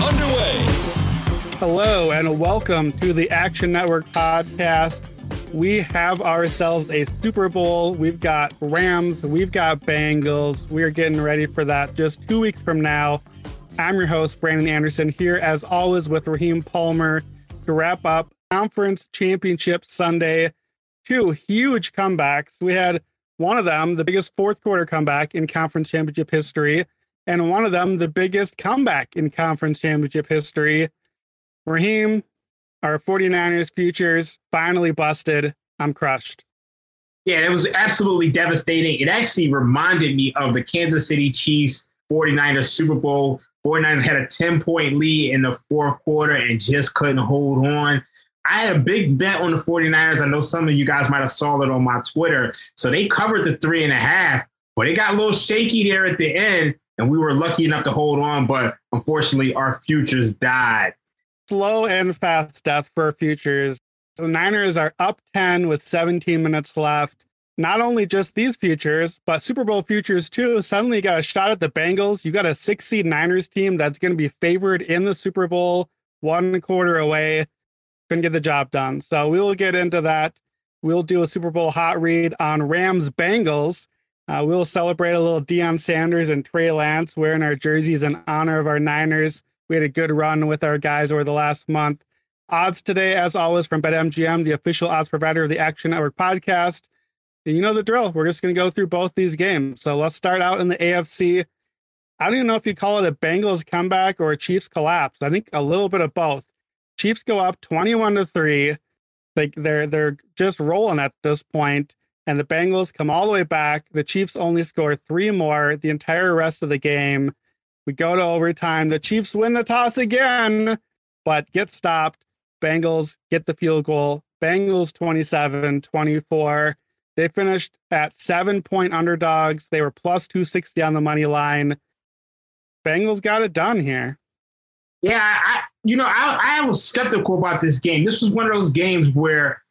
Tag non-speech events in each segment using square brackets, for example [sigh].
Underway. Hello and welcome to the Action Network podcast. We have ourselves a Super Bowl. We've got Rams, we've got Bengals. We're getting ready for that just two weeks from now. I'm your host, Brandon Anderson, here as always with Raheem Palmer to wrap up Conference Championship Sunday. Two huge comebacks. We had one of them, the biggest fourth quarter comeback in Conference Championship history, and one of them, the biggest comeback in Conference Championship history. Raheem, our 49ers futures finally busted. I'm crushed. Yeah, it was absolutely devastating. It actually reminded me of the Kansas City Chiefs 49ers Super Bowl. 49ers had a 10 point lead in the fourth quarter and just couldn't hold on. I had a big bet on the 49ers. I know some of you guys might have saw it on my Twitter. So they covered the three and a half, but it got a little shaky there at the end. And we were lucky enough to hold on. But unfortunately, our futures died. Slow and fast death for futures. So Niners are up 10 with 17 minutes left. Not only just these futures, but Super Bowl futures too. Suddenly got a shot at the Bengals. You got a six seed Niners team that's going to be favored in the Super Bowl, one quarter away couldn't get the job done. So we will get into that. We'll do a Super Bowl hot read on Rams Bengals. Uh, we'll celebrate a little Deion Sanders and Trey Lance wearing our jerseys in honor of our Niners. We had a good run with our guys over the last month. Odds today, as always, from BetMGM, the official odds provider of the Action Network podcast. And you know the drill. We're just going to go through both these games. So let's start out in the AFC. I don't even know if you call it a Bengals comeback or a Chiefs collapse. I think a little bit of both. Chiefs go up 21 to 3. Like they're they're just rolling at this point and the Bengals come all the way back. The Chiefs only score 3 more the entire rest of the game. We go to overtime. The Chiefs win the toss again, but get stopped. Bengals get the field goal. Bengals 27 24. They finished at seven point underdogs. They were plus 260 on the money line. Bengals got it done here. Yeah, I, you know, I, I was skeptical about this game. This was one of those games where,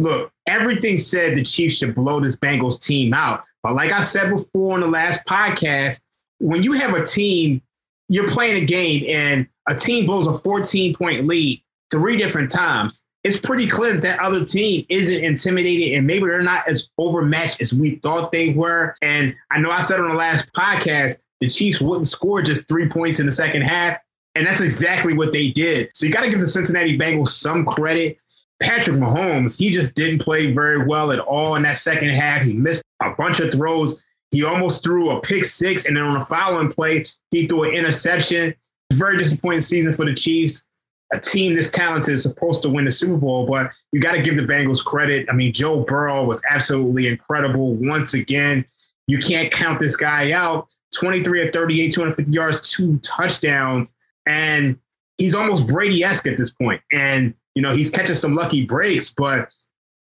look, everything said the Chiefs should blow this Bengals team out. But like I said before on the last podcast, when you have a team, you're playing a game and a team blows a 14 point lead three different times. It's pretty clear that that other team isn't intimidated and maybe they're not as overmatched as we thought they were. And I know I said on the last podcast, the Chiefs wouldn't score just three points in the second half. And that's exactly what they did. So you got to give the Cincinnati Bengals some credit. Patrick Mahomes, he just didn't play very well at all in that second half. He missed a bunch of throws. He almost threw a pick six, and then on the following play, he threw an interception. Very disappointing season for the Chiefs. A team this talented is supposed to win the Super Bowl, but you got to give the Bengals credit. I mean, Joe Burrow was absolutely incredible once again. You can't count this guy out. 23 at 38, 250 yards, two touchdowns and he's almost Brady esque at this point. And you know he's catching some lucky breaks, but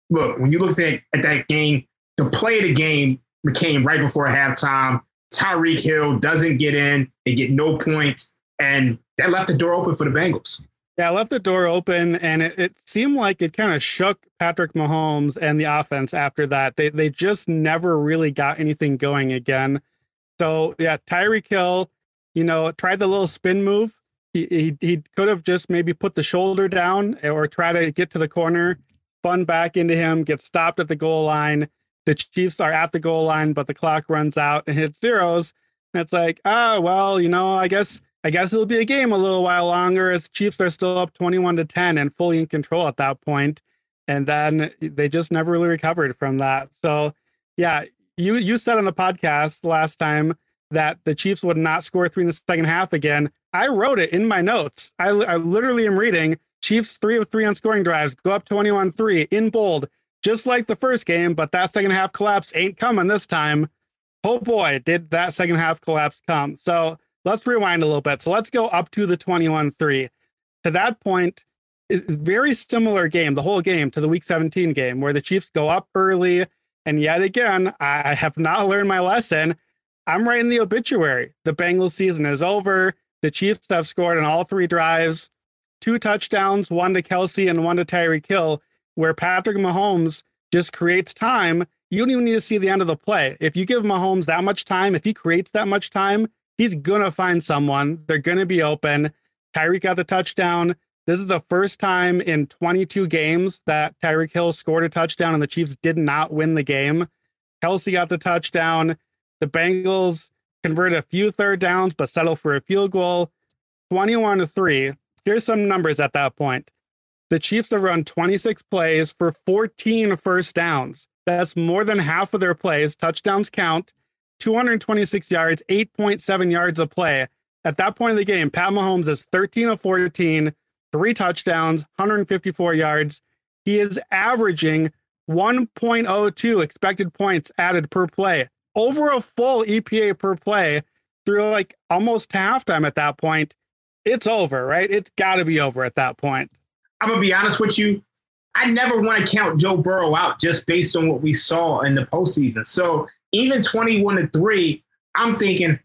look, when you look at, at that game, the play of the game became right before halftime. Tyreek Hill doesn't get in; they get no points, and that left the door open for the Bengals. Yeah, left the door open, and it, it seemed like it kind of shook Patrick Mahomes and the offense after that. They they just never really got anything going again. So yeah, Tyreek Hill, you know, tried the little spin move he, he, could have just maybe put the shoulder down or try to get to the corner, spun back into him, get stopped at the goal line. The Chiefs are at the goal line, but the clock runs out and hits zeros. And it's like, ah, oh, well, you know, I guess I guess it'll be a game a little while longer as Chiefs are still up 21 to 10 and fully in control at that point. And then they just never really recovered from that. So yeah, you you said on the podcast last time that the Chiefs would not score three in the second half again. I wrote it in my notes. I, I literally am reading Chiefs three of three on scoring drives, go up 21 3 in bold, just like the first game, but that second half collapse ain't coming this time. Oh boy, did that second half collapse come. So let's rewind a little bit. So let's go up to the 21 3. To that point, very similar game, the whole game to the week 17 game, where the Chiefs go up early. And yet again, I have not learned my lesson. I'm writing the obituary. The Bengals season is over. The Chiefs have scored on all three drives two touchdowns, one to Kelce and one to Tyreek Hill, where Patrick Mahomes just creates time. You don't even need to see the end of the play. If you give Mahomes that much time, if he creates that much time, he's to find someone. They're to be open. Tyreek got the touchdown. This is the first time in 22 games that Tyreek Hill scored a touchdown and the Chiefs did not win the game. Kelce got the touchdown. The Bengals converted a few third downs, but settle for a field goal. 21 to 3. Here's some numbers at that point. The Chiefs have run 26 plays for 14 first downs. That's more than half of their plays. Touchdowns count. 226 yards, 8.7 yards a play. At that point in the game, Pat Mahomes is 13 of 14, three touchdowns, 154 yards. He is averaging 1.02 expected points added per play, over a full EPA per play through like almost halftime at that point it's over, right? It's got to be over at that point. I'm gonna be honest with you. I never want to count Joe Burrow out just based on what we saw in the postseason. So even 21 to three, I'm thinking,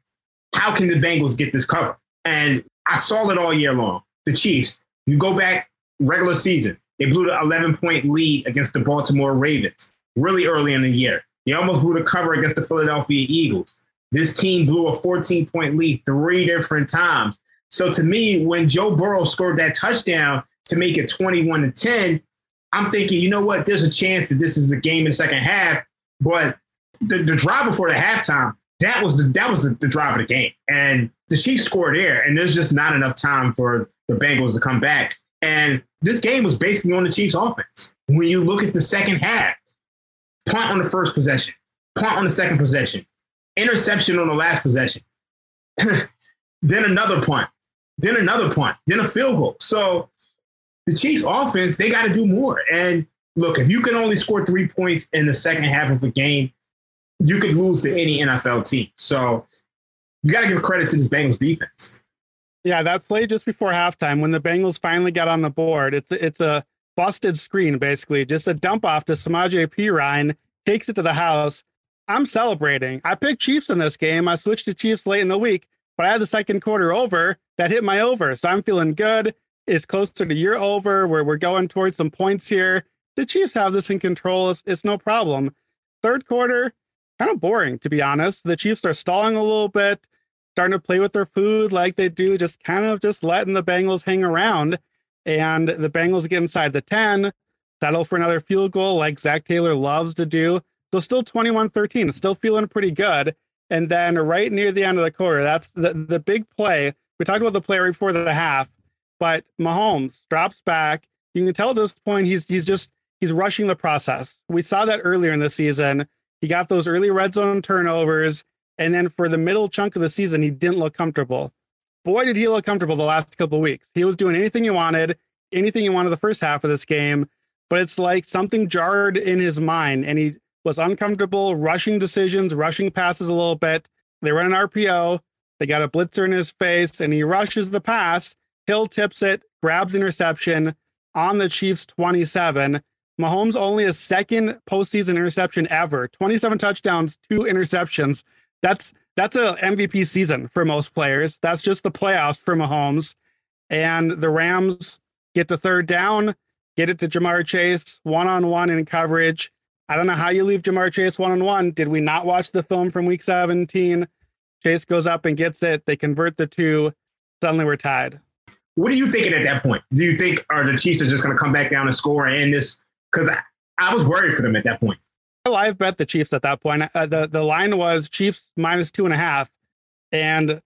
how can the Bengals get this cover? And I saw it all year long. The Chiefs. You go back regular season, they blew the 11 point lead against the Baltimore Ravens really early in the year. They almost blew the cover against the Philadelphia Eagles. This team blew a 14 point lead three different times. So to me, when Joe Burrow scored that touchdown to make it 21 to 10, I'm thinking, you know what? There's a chance that this is a game in the second half. But the, the drive before the halftime, that was the that was the, the drive of the game. And the Chiefs scored there, and there's just not enough time for the Bengals to come back. And this game was basically on the Chiefs' offense. When you look at the second half, punt on the first possession, punt on the second possession, interception on the last possession, [laughs] then another punt, then another punt, then a field goal. So the Chiefs offense, they got to do more. And look, if you can only score three points in the second half of a game, you could lose to any NFL team. So you got to give credit to this Bengals defense. Yeah, that play just before halftime when the Bengals finally got on the board, it's it's a busted screen basically, just a dump off to Samaje Perine, takes it to the house. I'm celebrating. I picked Chiefs in this game. I switched to Chiefs late in the week but I had the second quarter over that hit my over. So I'm feeling good. It's closer to your over where we're going towards some points here. The Chiefs have this in control. It's, it's no problem. Third quarter, kind of boring, to be honest. The Chiefs are stalling a little bit, starting to play with their food like they do, just kind of just letting the Bengals hang around. And the Bengals get inside the 10, settle for another field goal like Zac Taylor loves to do. So still 21 13, still feeling pretty good. And then right near the end of the quarter, that's the, the big play. We talked about the play right before the half, but Mahomes drops back. You can tell at this point he's he's just he's rushing the process. We saw that earlier in the season. He got those early red zone turnovers, and then for the middle chunk of the season, he didn't look comfortable. Boy, did he look comfortable the last couple weeks. He was doing anything he wanted, anything he wanted the first half of this game, but it's like something jarred in his mind, and he was uncomfortable rushing decisions, rushing passes a little bit. They run an RPO. They got a blitzer in his face, and he rushes the pass. Hill tips it, grabs interception on the Chiefs 27. Mahomes only a second postseason interception ever. 27 touchdowns, two interceptions. That's that's a MVP season for most players. That's just the playoffs for Mahomes. And the Rams get to third down, get it to Ja'Marr Chase, one on one in coverage. I don't know how you leave Ja'Marr Chase one on one. Did we not watch the film from week 17? Chase goes up and gets it. They convert the two. Suddenly we're tied. What are you thinking at that point? Do you think are the Chiefs are just going to come back down and score and end this? Because I, I, was worried for them at that point. Live bet the Chiefs at that point. Uh, the the line was Chiefs minus two and a half, and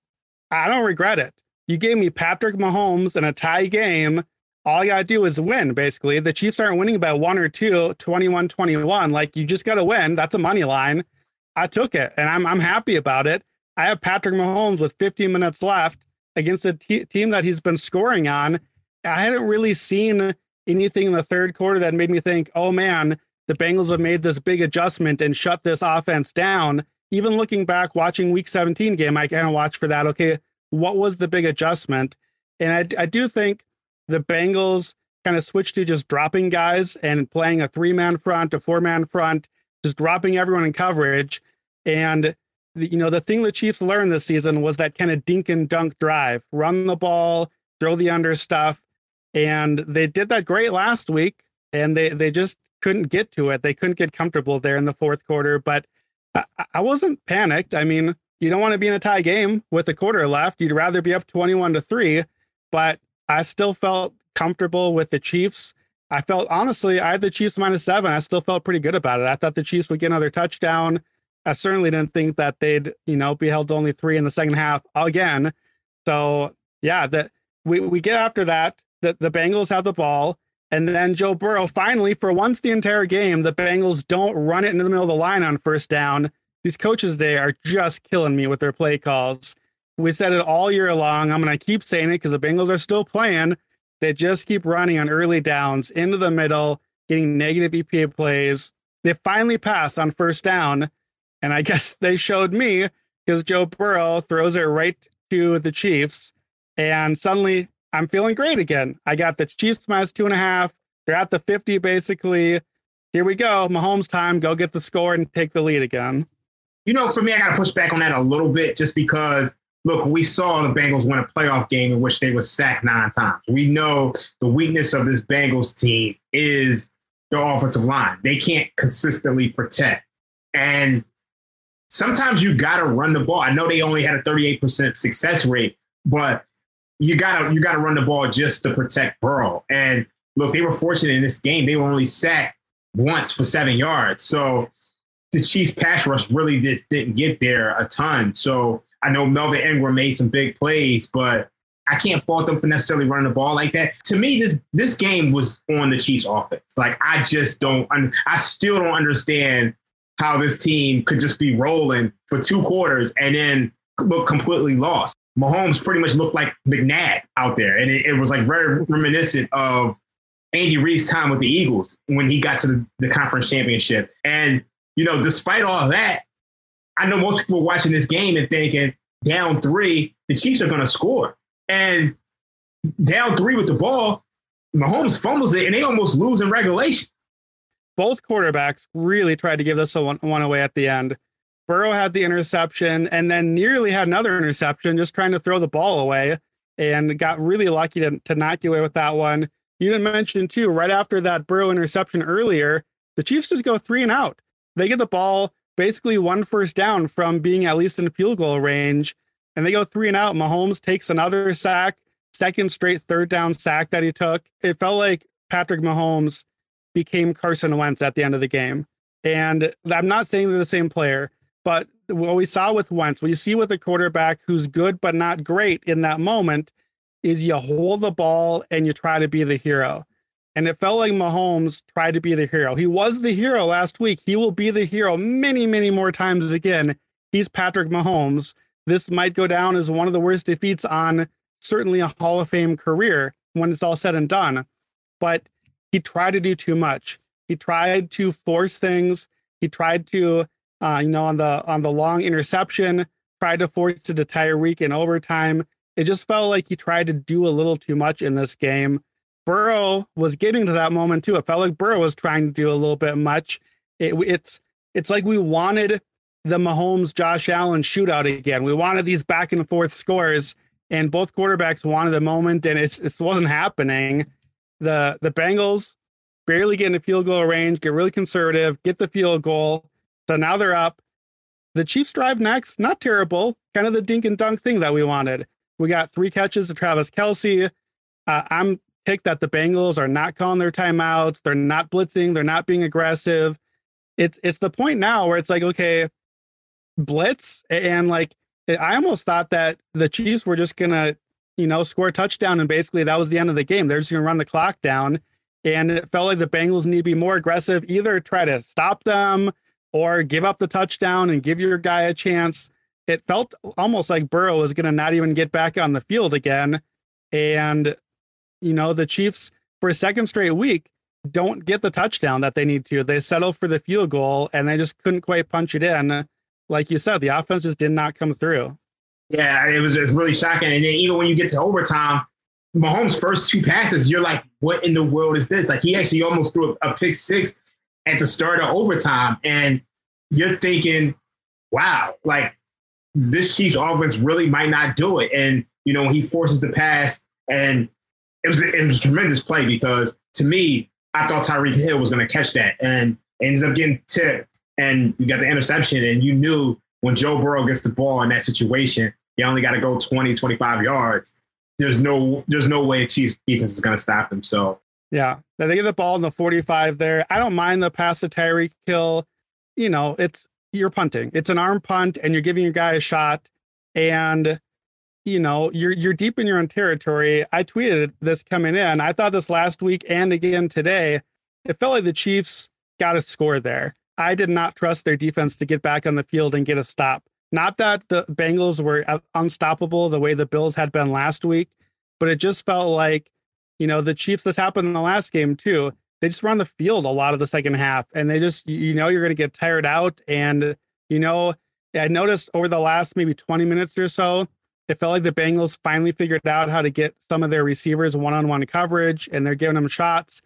I don't regret it. You gave me Patrick Mahomes in a tie game all you got to do is win, basically. The Chiefs aren't winning by one or two, 21 21. Like, you just got to win. That's a money line. I took it and I'm, I'm happy about it. I have Patrick Mahomes with 15 minutes left against a t- team that he's been scoring on. I hadn't really seen anything in the third quarter that made me think, oh man, the Bengals have made this big adjustment and shut this offense down. Even looking back, watching week 17 game, I kind of watch for that. Okay, what was the big adjustment? And I, I do think the Bengals kind of switched to just dropping guys and playing a three man front, a four man front, just dropping everyone in coverage. And the, you know, the thing the Chiefs learned this season was that kind of dink and dunk drive, run the ball, throw the under stuff. And they did that great last week and they, they just couldn't get to it. They couldn't get comfortable there in the fourth quarter. But I, I wasn't panicked. I mean, you don't want to be in a tie game with a quarter left. You'd rather be up 21 to 3, but I still felt comfortable with the Chiefs. I felt honestly, I had the Chiefs minus seven. I still felt pretty good about it. I thought the Chiefs would get another touchdown. I certainly didn't think that they'd, you know, be held only three in the second half again. So yeah, that we, we get after that. The, the Bengals have the ball. And then Joe Burrow finally, for once the entire game, the Bengals don't run it into the middle of the line on first down. These coaches today are just killing me with their play calls. We said it all year long. I'm going to keep saying it because the Bengals are still playing. They just keep running on early downs into the middle, getting negative EPA plays. They finally pass on first down. And I [laughs] guess they showed me because Joe Burrow throws it right to the Chiefs. And suddenly I'm feeling great again. I got the Chiefs minus two and a half. They're at the 50 basically. Here we go. Mahomes time. Go get the score and take the lead again. You know, for me, I got to push back on that a little bit just because, look, we saw the Bengals win a playoff game in which they were sacked nine times. We know the weakness of this Bengals team is the offensive line. They can't consistently protect. And sometimes you got to run the ball. I know they only had a 38% success rate, but you gotta you gotta run the ball just to protect Burrow. And look, they were fortunate in this game. They were only sacked once for seven yards. So the Chiefs pass rush really just didn't get there a ton. So I know Melvin Ingram made some big plays, but I can't fault them for necessarily running the ball like that. To me, this this game was on the Chiefs offense. Like I just don't I still don't understand how this team could just be rolling for two quarters and then look completely lost. Mahomes pretty much looked like McNabb out there. And it, it was like very reminiscent of Andy Reid's time with the Eagles when he got to the, the conference championship. And you know, despite all that, I know most people watching this game and thinking down three, the Chiefs are going to score. And down three with the ball, Mahomes fumbles it and they almost lose in regulation. Both quarterbacks really tried to give this one, one away at the end. Burrow had the interception and then nearly had another interception, just trying to throw the ball away and got really lucky to, to not get away with that one. You didn't mention, too, right after that Burrow interception earlier, the Chiefs just go three and out. They get the ball basically one first down from being at least in field goal range, and they go three and out. Mahomes takes another sack, second straight third down sack that he took. It felt like Patrick Mahomes became Carson Wentz at the end of the game. And I'm not saying they're the same player, but what we saw with Wentz, what you see with a quarterback who's good but not great in that moment, is you hold the ball and you try to be the hero. And it felt like Mahomes tried to be the hero. He was the hero last week. He will be the hero many, many more times again. He's Patrick Mahomes. This might go down as one of the worst defeats on certainly a Hall of Fame career when it's all said and done. But he tried to do too much. He tried to force things. He tried to, uh, you know, on the on the long interception, tried to force it to Tyreek in overtime. It just felt like he tried to do a little too much in this game. Burrow was getting to that moment too. It felt like Burrow was trying to do a little bit much. It, it's it's like we wanted the Mahomes Josh Allen shootout again. We wanted these back and forth scores, and both quarterbacks wanted the moment, and it's it wasn't happening. The the Bengals barely get in the field goal range, get really conservative, get the field goal. So now they're up. The Chiefs drive next, not terrible, kind of the dink and dunk thing that we wanted. We got three catches to Travis Kelce. Uh, I'm pick that the Bengals are not calling their timeouts, they're not blitzing, they're not being aggressive. It's it's the point now where it's like, okay, blitz and like I almost thought that the Chiefs were just gonna, you know, score a touchdown and basically that was the end of the game. They're just gonna run the clock down. And it felt like the Bengals need to be more aggressive, either try to stop them or give up the touchdown and give your guy a chance. It felt almost like Burrow was going to not even get back on the field again. And you know, the Chiefs for a second straight week don't get the touchdown that they need to. They settle for the field goal and they just couldn't quite punch it in. Like you said, the offense just did not come through. Yeah, it was, it was really shocking. And then even when you get to overtime, Mahomes' first two passes, you're like, what in the world is this? Like he actually almost threw a, a pick six at the start of overtime. And you're thinking, wow, like this Chiefs offense really might not do it. And, you know, he forces the pass and it was, it was a tremendous play because to me, I thought Tyreek Hill was going to catch that and ends up getting tipped and you got the interception and you knew when Joe Burrow gets the ball in that situation, you only got to go 20, 25 yards. There's no, there's no way Chiefs defense is going to stop them. So yeah, they get the ball in the 45 there. I don't mind the pass to Tyreek Hill. You know, it's you're punting. It's an arm punt, and you're giving your guy a shot. And you know, you're you're deep in your own territory. I tweeted this coming in. I thought this last week and again today. It felt like the Chiefs got a score there. I did not trust their defense to get back on the field and get a stop. Not that the Bengals were uh, unstoppable the way the Bills had been last week, but it just felt like you know, the Chiefs, this happened in the last game too. They just run the field a lot of the second half and they just, you know, you're going to get tired out. And, you know, I noticed over the last maybe 20 minutes or so, it felt like the Bengals finally figured out how to get some of their receivers one on one coverage and they're giving them shots.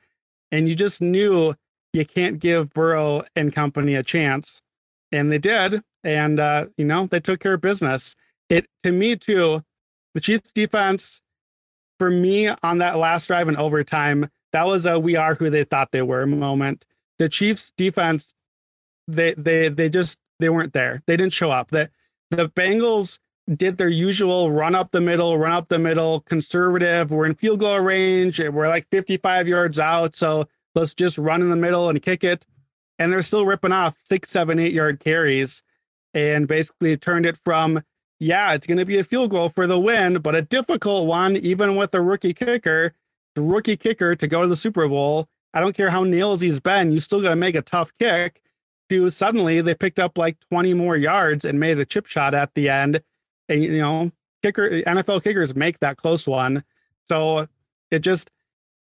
And you just knew you can't give Burrow and company a chance. And they did. And, uh, you know, they took care of business. It, to me, too, the Chiefs defense for me on that last drive in overtime, that was a we are who they thought they were moment. The Chiefs defense, they they they just they weren't there. They didn't show up. The the Bengals did their usual run up the middle, run up the middle, conservative. We're in field goal range. We're like 55 yards out. So let's just run in the middle and kick it. And they're still ripping off six, seven, eight yard carries and basically turned it from yeah, it's going to be a field goal for the win, but a difficult one, even with the rookie kicker. The rookie kicker to go to the Super Bowl. I don't care how nails he's been, you still got to make a tough kick. To suddenly they picked up like 20 more yards and made a chip shot at the end. And you know, kicker NFL kickers make that close one. So it just,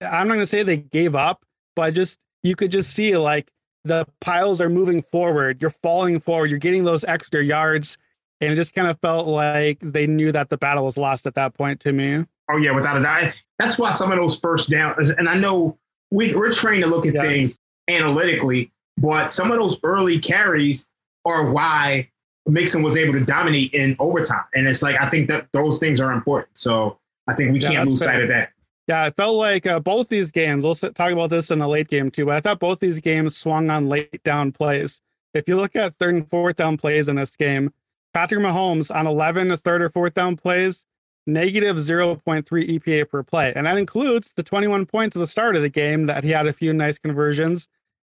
I'm not going to say they gave up, but just you could just see like the piles are moving forward. You're falling forward. You're getting those extra yards and it just kind of felt like they knew that the battle was lost at that point to me. Oh yeah, without a doubt. That's why some of those first downs, and I know we, we're trained to look at yeah. things analytically, but some of those early carries are why Mixon was able to dominate in overtime. And it's like I think that those things are important. So I think we yeah, can't lose fair. sight of that. Yeah, it felt like uh, both these games. We'll talk about this in the late game too. But I thought both these games swung on late down plays. If you look at third and fourth down plays in this game, Patrick Mahomes on 11 third or fourth down plays, negative 0.3 EPA per play. And that includes the 21 points at the start of the game that he had a few nice conversions.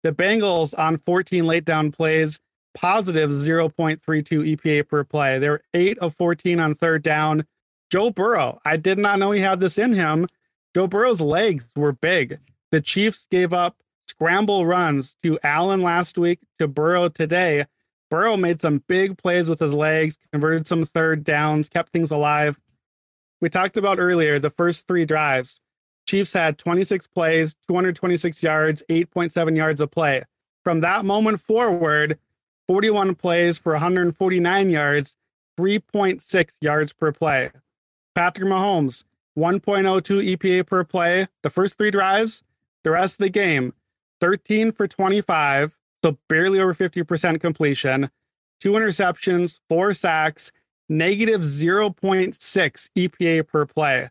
The Bengals on 14 late down plays, positive 0.32 EPA per play. They were 8 of 14 on third down. Joe Burrow, I did not know he had this in him. Joe Burrow's legs were big. The Chiefs gave up scramble runs to Allen last week, to Burrow today. Burrow made some big plays with his legs, converted some third downs, kept things alive. We talked about earlier the first three drives. Chiefs had 26 plays, 226 yards, 8.7 yards a play. From that moment forward, 41 plays for 149 yards, 3.6 yards per play. Patrick Mahomes, 1.02 EPA per play. The first three drives, the rest of the game, 13 for 25, so barely over 50% completion, two interceptions, four sacks, negative 0.6 EPA per play.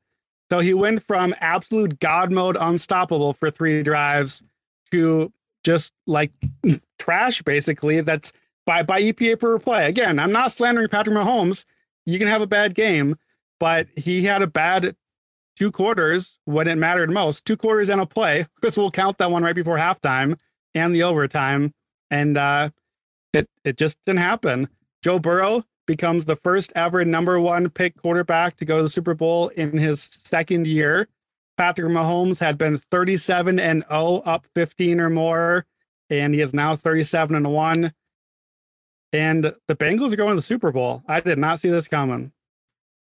So he went from absolute God mode unstoppable for three drives to just like [laughs] trash, basically. That's by, by EPA per play. Again, I'm not slandering Patrick Mahomes. You can have a bad game, but he had a bad two quarters when it mattered most. Two quarters and a play, [laughs] because we'll count that one right before halftime and the overtime and uh, it it just didn't happen. Joe Burrow becomes the first ever number one pick quarterback to go to the Super Bowl in his second year. Patrick Mahomes had been 37 and 0, up 15 or more, and he is now 37 and 1. And the Bengals are going to the Super Bowl. I did not see this coming.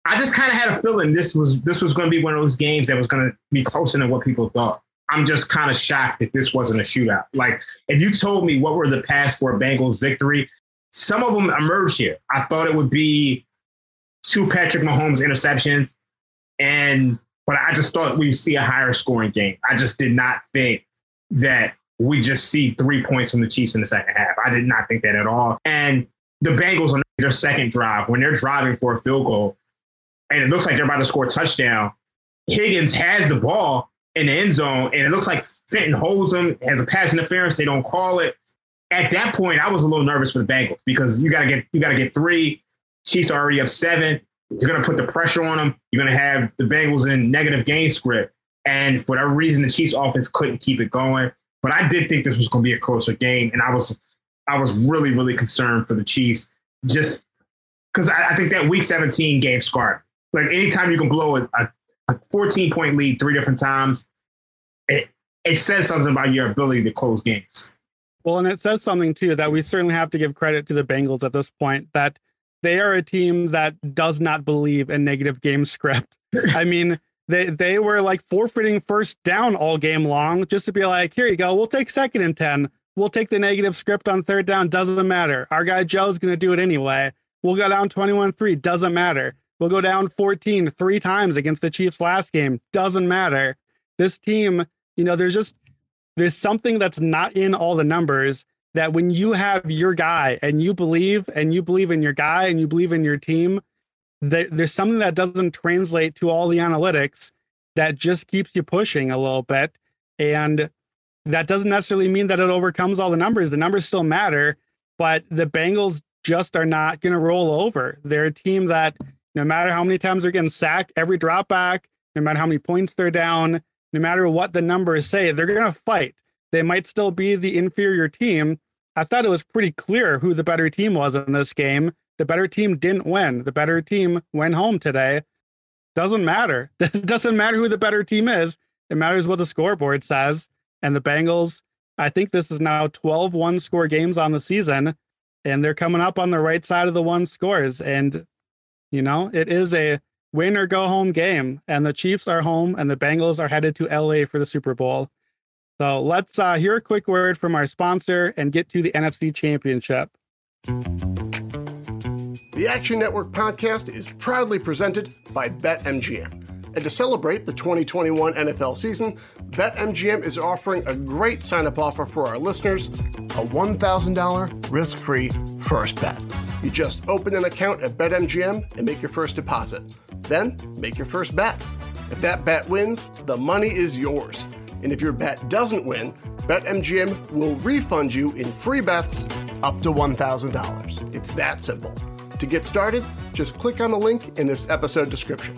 I just kind of had a feeling this was this was going to be one of those games that was going to be closer than what people thought. I'm just kind of shocked that this wasn't a shootout. Like, if you told me what were the paths for a Bengals victory, some of them emerged here. I thought it would be two Patrick Mahomes interceptions, and but I just thought we'd see a higher scoring game. I just did not think that we just see three points from the Chiefs in the second half. I did not think that at all. And the Bengals on their second drive, when they're driving for a field goal, and it looks like they're about to score a touchdown, Higgins has the ball in the end zone, and it looks like Fenton holds him, has a pass interference. They don't call it. At that point, I was a little nervous for the Bengals because you got to get you got to get three. Chiefs are already up seven. Going to put the pressure on them. You're going to have the Bengals in negative game script, and for that reason, the Chiefs offense couldn't keep it going. But I did think this was going to be a closer game, and I was I was really really concerned for the Chiefs just because I, I, think that Week 17 game scarred. Like anytime you can blow a, a a 14 point lead three different times, it it says something about your ability to close games. Well, and it says something too that we certainly have to give credit to the Bengals at this point that they are a team that does not believe in negative game script. [laughs] I mean, they they were like forfeiting first down all game long just to be like, here you go, we'll take second and 10. We'll take the negative script on third down, doesn't matter. Our guy Joe's going to do it anyway. We'll go down 21 3, doesn't matter. We'll go down 14 three times against the Chiefs last game. Doesn't matter. This team, you know, there's just there's something that's not in all the numbers that when you have your guy and you believe and you believe in your guy and you believe in your team, that there's something that doesn't translate to all the analytics that just keeps you pushing a little bit. And that doesn't necessarily mean that it overcomes all the numbers. The numbers still matter, but the Bengals just are not going to roll over. They're a team that no matter how many times they're getting sacked, every drop back, no matter how many points they're down, no matter what the numbers say, they're going to fight. They might still be the inferior team. I thought it was pretty clear who the better team was in this game. The better team didn't win. The better team went home today. Doesn't matter. [laughs] It doesn't matter who the better team is. It matters what the scoreboard says. And the Bengals, I think this is now 12 one score games on the season, and they're coming up on the right side of the one scores. And you know, it is a win or go home game, and the Chiefs are home, and the Bengals are headed to LA for the Super Bowl. So let's uh, hear a quick word from our sponsor and get to the NFC Championship. The Action Network podcast is proudly presented by BetMGM. And to celebrate the 2021 NFL season, BetMGM is offering a great sign up offer for our listeners a $1,000 risk free first bet. You just open an account at BetMGM and make your first deposit. Then make your first bet. If that bet wins, the money is yours. And if your bet doesn't win, BetMGM will refund you in free bets up to $1,000. It's that simple. To get started, just click on the link in this episode description.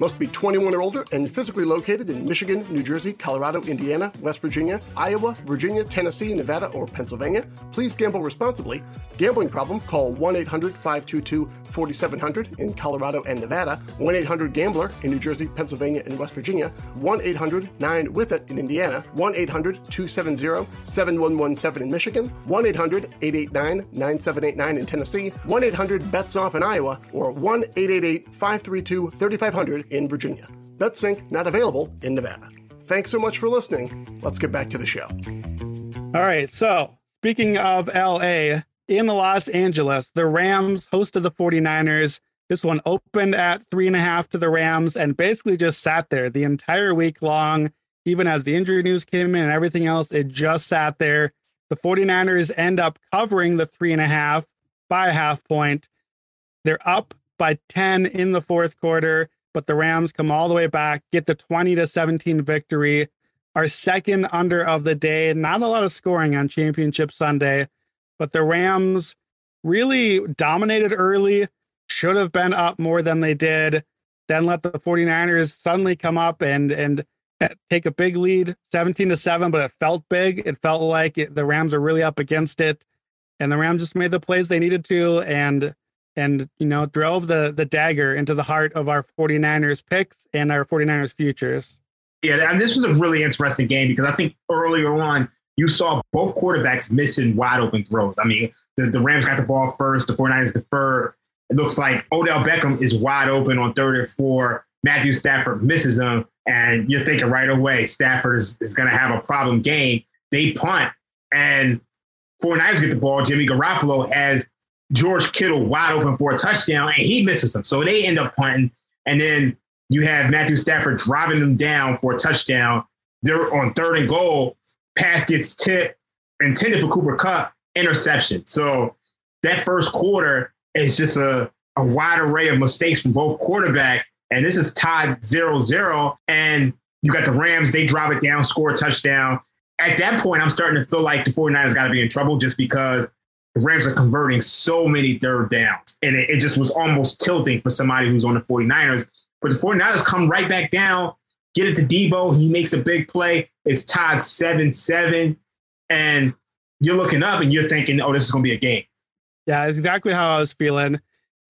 Must be 21 or older and physically located in Michigan, New Jersey, Colorado, Indiana, West Virginia, Iowa, Virginia, Tennessee, Nevada, or Pennsylvania. Please gamble responsibly. Gambling problem? Call 1 800 522 4700 in Colorado and Nevada, 1 800 Gambler in New Jersey, Pennsylvania, and West Virginia, 1 800 9 with it in Indiana, 1 800 270 7117 in Michigan, 1 800 889 9789 in Tennessee, 1 800 bets off in Iowa, or 1 888 532 3500 in Virginia. BetSync not available in Nevada. Thanks so much for listening. Let's get back to the show. All right. So, speaking of LA, in the Los Angeles, the Rams hosted the 49ers. This one opened at three and a half to the Rams and basically just sat there the entire week long. Even as the injury news came in and everything else, it just sat there. The 49ers end up covering the three and a half by a half point. They're up by 10 in the fourth quarter but the Rams come all the way back, get the 20 to 17 victory. Our second under of the day. Not a lot of scoring on Championship Sunday, but the Rams really dominated early, should have been up more than they did. Then let the 49ers suddenly come up and and eh, take a big lead, 17 to 7, but it felt big. It felt like it, the Rams are really up against it. And the Rams just made the plays they needed to. And and you know drove the the dagger into the heart of our 49ers picks and our 49ers futures Yeah, and this was a really interesting game because I think earlier on you saw both quarterbacks missing wide open throws. I mean, the, the Rams got the ball first, the 49ers defer. It looks like Odell Beckham is wide open on third and four. Matthew Stafford misses him, and you're thinking right away Stafford is, is going to have a problem game. They punt, and 49ers get the ball. Jimmy Garoppolo has George Kittle wide open for a touchdown, and he misses him. So they end up punting, and then you have Matthew Stafford driving them down for a touchdown. They're on third and goal. Pass gets tipped, intended for Cooper Kupp, interception. So that first quarter is just a, a wide array of mistakes from both quarterbacks. And this is tied 0 0. And you got the Rams, they drive it down, score a touchdown. At that point, I'm starting to feel like the 49ers got to be in trouble just because the Rams are converting so many third downs. And it, it just was almost tilting for somebody who's on the 49ers. But the 49ers come right back down, get it to Deebo. He makes a big play. It's tied 7 7. And you're looking up and you're thinking, oh, this is going to be a game. Yeah, it's exactly how I was feeling.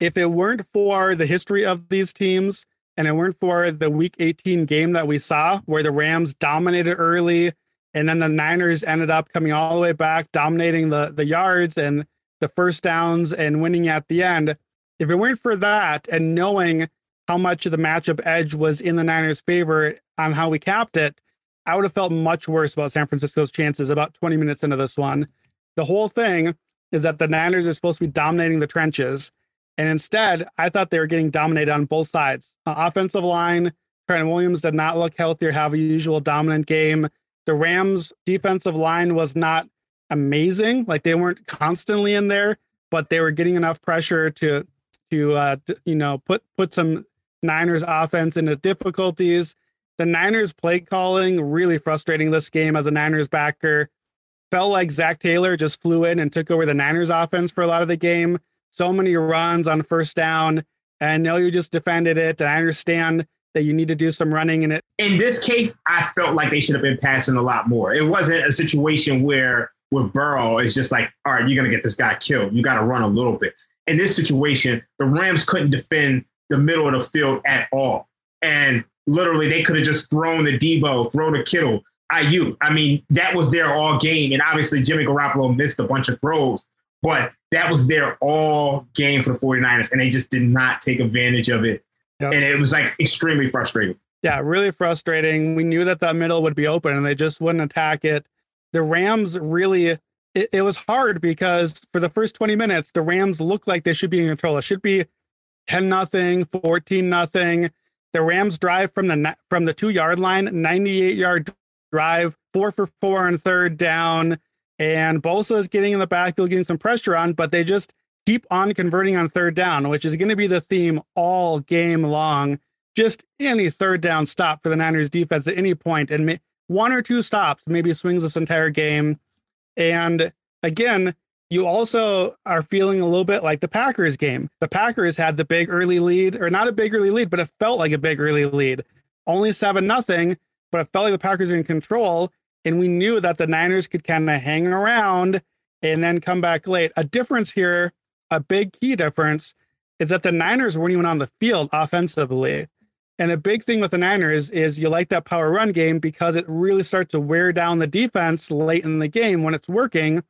If it weren't for the history of these teams and it weren't for the week 18 game that we saw where the Rams dominated early and then the Niners ended up coming all the way back, dominating the, the yards and the first downs and winning at the end. If it weren't for that and knowing how much of the matchup edge was in the Niners' favor on how we capped it, I would have felt much worse about San Francisco's chances about 20 minutes into this one. The whole thing is that the Niners are supposed to be dominating the trenches. And instead, I thought they were getting dominated on both sides. Uh, offensive line, Trent Williams did not look healthy or have a usual dominant game. The Rams' defensive line was not amazing. Like they weren't constantly in there, but they were getting enough pressure to to uh, you know put put some Niners offense into difficulties. The Niners play calling really frustrating this game as a Niners backer. Felt like Zac Taylor just flew in and took over the Niners offense for a lot of the game. So many runs on first down. And know you just defended it. And I understand that you need to do some running in it. In this case, I felt like they should have been passing a lot more. It wasn't a situation where with Burrow, it's just like, all right, you're gonna get this guy killed. You got to run a little bit. In this situation, the Rams couldn't defend the middle of the field at all. And literally they could have just thrown the Deebo, thrown the Kittle, Aiyuk. I mean, that was their all game. And obviously Jimmy Garoppolo missed a bunch of throws, but that was their all game for the 49ers. And they just did not take advantage of it. Yep. And it was like extremely frustrating. Yeah, really frustrating. We knew that the middle would be open and they just wouldn't attack it. The Rams really it, it was hard because for the first 20 minutes, the Rams looked like they should be in control. It should be 10 nothing, 14 nothing. The Rams drive from the from the 2-yard line, 98-yard drive, 4 for 4 on third down, and Bosa is getting in the backfield getting some pressure on, but they just keep on converting on third down, which is going to be the theme all game long. Just any third down stop for the Niners defense at any point and one or two stops maybe swings this entire game. And again, you also are feeling a little bit like the Packers game. The Packers had the big early lead, or not a big early lead, but it felt like a big early lead. Only seven nothing, but it felt like the Packers in control. And we knew that the Niners could kind of hang around and then come back late. A difference here, a big key difference, is that the Niners weren't even on the field offensively. And a big thing with the Niners is you like that power run game because it really starts to wear down the defense late in the game when it's working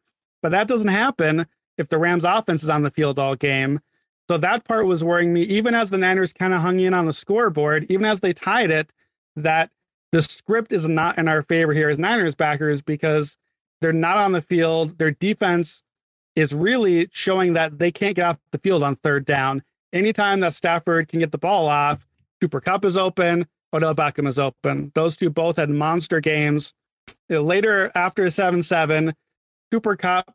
but that doesn't happen if the Rams offense is on the field all game. So that part was worrying me, even as the Niners kind of hung in on the scoreboard, even as they tied it, that the script is not in our favor here as Niners backers because they're not on the field. Their defense is really showing that they can't get off the field on third down. Anytime that Stafford can get the ball off, Cooper Kupp is open, Odell Beckham is open. Those two both had monster games. Later, after 7 7, Cooper Kupp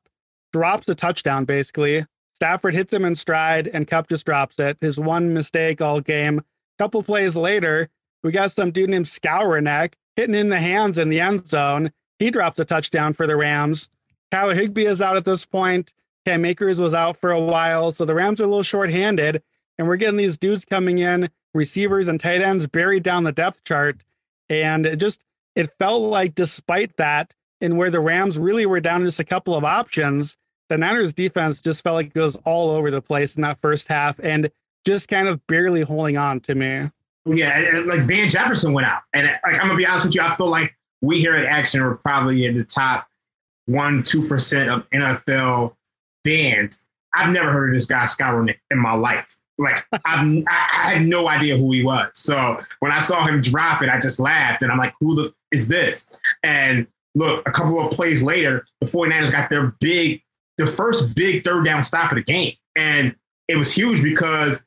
drops a touchdown basically. Stafford hits him in stride and Kupp just drops it. His one mistake all game. Couple plays later, we got some dude named Skowronek hitting in the hands in the end zone. He drops a touchdown for the Rams. Kyle Higbee is out at this point. Cam Akers was out for a while. So the Rams are a little short-handed. And we're getting these dudes coming in, receivers and tight ends buried down the depth chart. And it just it felt like despite that, and where the Rams really were down just a couple of options, the Niners defense just felt like it goes all over the place in that first half and just kind of barely holding on to me. Yeah, and, like Van Jefferson went out, and like I'm gonna be honest with you, I feel like we here at Action are probably in the top one two percent of NFL fans. I've never heard of this guy Skowronek in my life. Like [laughs] I've, I, I had no idea who he was. So when I saw him drop it, I just laughed, and I'm like, "Who the f- is this?" And look, a couple of plays later, the 49ers got their big, the first big third down stop of the game, and it was huge because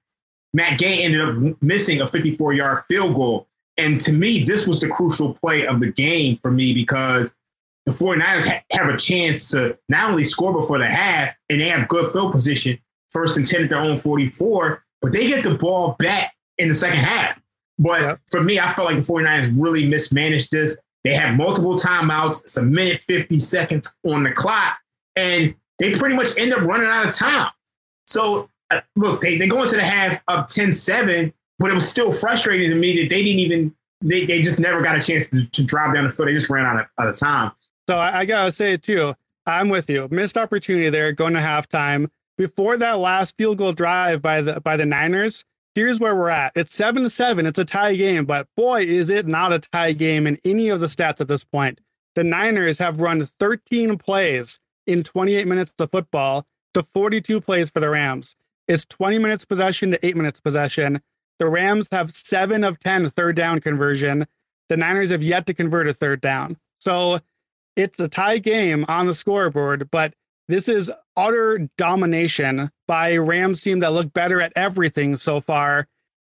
Matt Gay ended up missing a 54 yard field goal. And to me, this was the crucial play of the game for me because the 49ers ha- have a chance to not only score before the half and they have good field position, first and 10 at their own 44, but they get the ball back in the second half. But yep. for me, I felt like the 49ers really mismanaged this. They had multiple timeouts. It's a minute 50 seconds on the clock, and they pretty much end up running out of time. So uh, look, they, they go into the half up 10-7, but it was still frustrating to me that they didn't even they, they just never got a chance to, to drive down the field. They just ran out of, out of time. So I, I gotta say it too. I'm with you. Missed opportunity there going to halftime. Before that last field goal drive by the by the Niners, here's where we're at. It's seven to seven. It's a tie game, but boy, is it not a tie game in any of the stats at this point. The Niners have run 13 plays in 28 minutes of football to 42 plays for the Rams. It's 20 minutes possession to eight minutes possession. The Rams have seven of 10 third down conversion. The Niners have yet to convert a third down. So it's a tie game on the scoreboard, but this is utter domination by a Rams team that looked better at everything so far.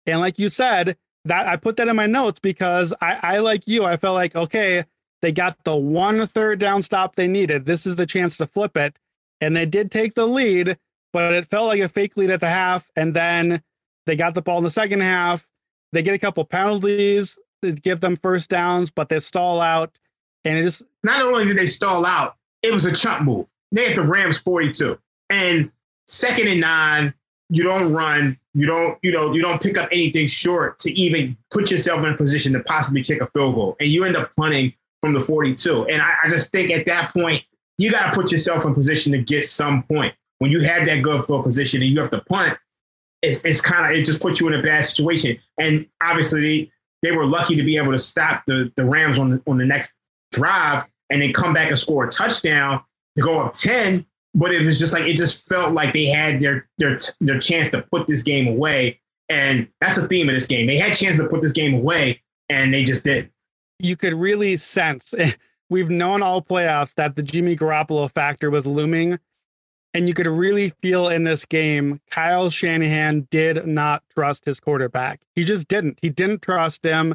And like you said, that I put that in my notes because I, I like you, I felt like, okay, they got the one third down stop they needed. This is the chance to flip it. And they did take the lead, but it felt like a fake lead at the half. And then they got the ball in the second half. They get a couple penalties to give them first downs, but they stall out. And it just not only did they stall out, it was a chump move. They had the Rams 42. And second and nine, you don't run, you don't, you know, you don't pick up anything short to even put yourself in a position to possibly kick a field goal. And you end up punting from the 42. And I, I just think at that point, you got to put yourself in position to get some point. When you have that good field position and you have to punt, it's, it's kind of it just puts you in a bad situation. And obviously, they were lucky to be able to stop the the Rams on the, on the next drive and then come back and score a touchdown to go up ten. But it was just like it just felt like they had their their their chance to put this game away, and that's the theme of this game. They had chance to put this game away, and they just did. You could really sense. [laughs] We've known all playoffs that the Jimmy Garoppolo factor was looming and you could really feel in this game, Kyle Shanahan did not trust his quarterback. He just didn't. He didn't trust him.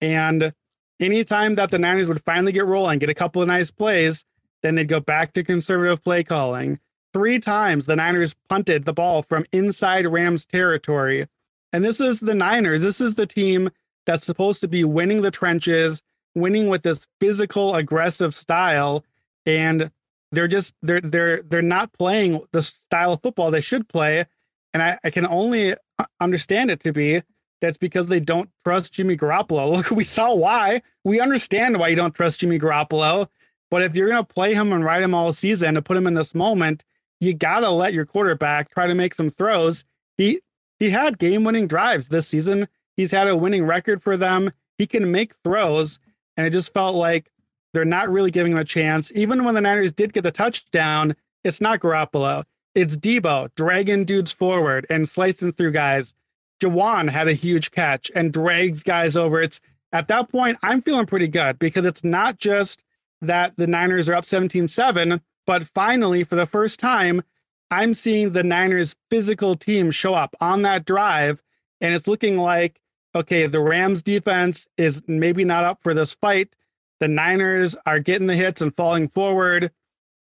And anytime that the Niners would finally get rolling, get a couple of nice plays, then they'd go back to conservative play calling. Three times the Niners punted the ball from inside Rams territory. And this is the Niners. This is the team that's supposed to be winning the trenches, winning with this physical, aggressive style. And they're just they're they're they're not playing the style of football they should play and i, I can only uh, understand it to be that's because they don't trust jimmy garoppolo [laughs] look we saw why we understand why you don't trust jimmy garoppolo but if you're going to play him and ride him all season to put him in this moment you got to let your quarterback try to make some throws he he had game winning drives this season he's had a winning record for them he can make throws and it just felt like they're not really giving him a chance. Even when the Niners did get the touchdown, it's not Garoppolo. It's Deebo dragging dudes forward and slicing through guys. Jauan had a huge catch and drags guys over. It's at that point, I'm feeling pretty good because it's not just that the Niners are up 17 7, but finally, for the first time, I'm seeing the Niners physical team show up on that drive. And it's looking like, okay, the Rams defense is maybe not up for this fight, the Niners are getting the hits and falling forward.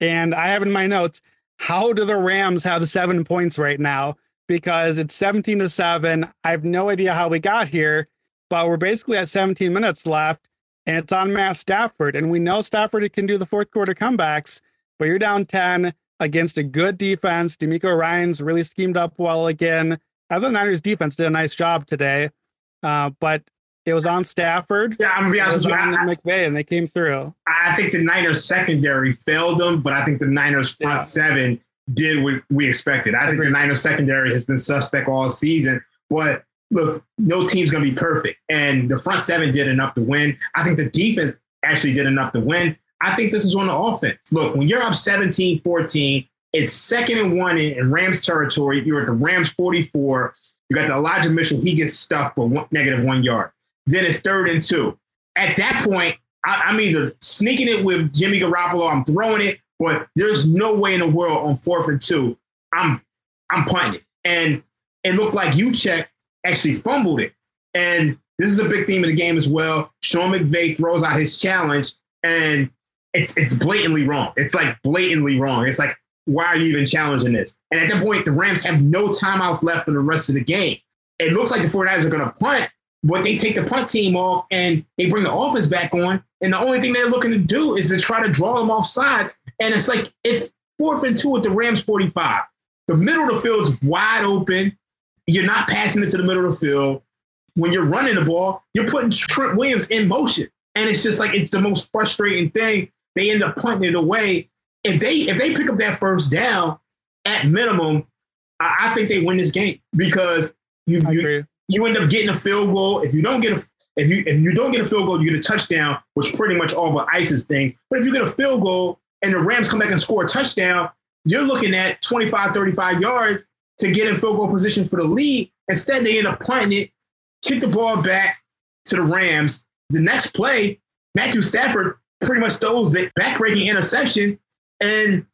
And I have in my notes, how do the Rams have seven points right now? Because it's 17 to seven. I have no idea how we got here, but we're basically at 17 minutes left and it's on Matt Stafford. And we know Stafford can do the fourth quarter comebacks, but you're down 10 against a good defense. DeMeco Ryans really schemed up well again. I thought the Niners defense did a nice job today. Uh, but it was on Stafford. Yeah, I'm gonna be honest with you. On I, McVay, and they came through. I think the Niners secondary failed them, but I think the Niners front yeah. seven did what we expected. I think the Niners secondary has been suspect all season. But look, no team's going to be perfect. And the front seven did enough to win. I think the defense actually did enough to win. I think this is on the offense. Look, when you're up 17 14, it's second and one in, in Rams territory. You're at the Rams 44. You got the Elijah Mitchell. He gets stuffed for one, negative one yard. Then it's third and two. At that point, I, am either sneaking it with Jimmy Garoppolo, I'm throwing it, but there's no way in the world on fourth and two, I'm I'm punting it. And it looked like Juszczyk actually fumbled it. And this is a big theme of the game as well. Sean McVay throws out his challenge, and it's it's blatantly wrong. It's like blatantly wrong. It's like, why are you even challenging this? And at that point, the Rams have no timeouts left for the rest of the game. It looks like the 49ers are going to punt, but they take the punt team off and they bring the offense back on. And the only thing they're looking to do is to try to draw them off sides. And it's like it's fourth and two at the Rams 45. The middle of the field's wide open. You're not passing it to the middle of the field. When you're running the ball, you're putting Trent Williams in motion. And it's just like it's the most frustrating thing. They end up punting it away. If they if they pick up that first down, at minimum, I, I think they win this game because you you, you end up getting a field goal. If you don't get a if you if you don't get a field goal, you get a touchdown, which pretty much all but ices things. But if you get a field goal and the Rams come back and score a touchdown, you're looking at 25, 35 yards to get in field goal position for the lead. Instead, they end up punting it, kick the ball back to the Rams. The next play, Matthew Stafford pretty much throws the backbreaking interception, and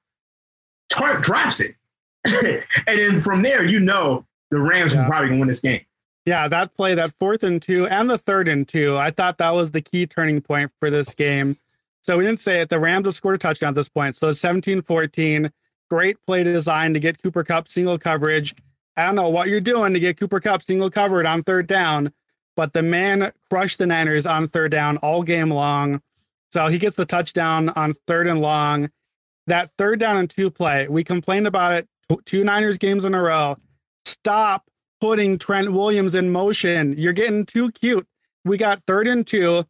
Tartt drops it. [laughs] and then from there, you know the Rams yeah. will probably win this game. Yeah, that play, that fourth and two, and the third and two, I thought that was the key turning point for this game. So we didn't say it. The Rams have scored a touchdown at this point. So 17 14. Great play design to get Cooper Kupp single coverage. I don't know what you're doing to get Cooper Kupp single covered on third down, but the man crushed the Niners on third down all game long. So he gets the touchdown on third and long. That third down and two play, we complained about it two Niners games in a row. Stop putting Trent Williams in motion. You're getting too cute. We got third and two.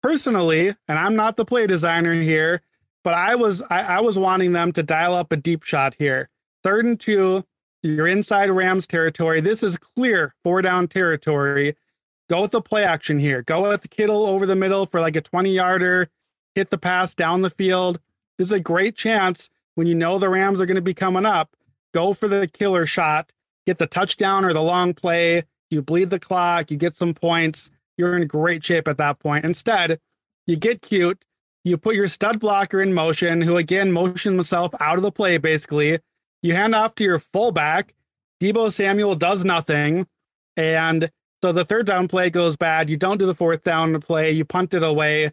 Personally, and I'm not the play designer here, but I was I, I was wanting them to dial up a deep shot here. Third and two, you're inside Rams territory. This is clear four down territory. Go with the play action here. Go with the Kittle over the middle for like a 20 yarder, hit the pass down the field. This is a great chance when you know the Rams are going to be coming up. Go for the killer shot get the touchdown or the long play, you bleed the clock, you get some points, you're in great shape at that point. Instead, you get cute, you put your stud blocker in motion, who again motions himself out of the play basically. You hand off to your fullback. Deebo Samuel does nothing. And so the third down play goes bad. You don't do the fourth down play, you punt it away.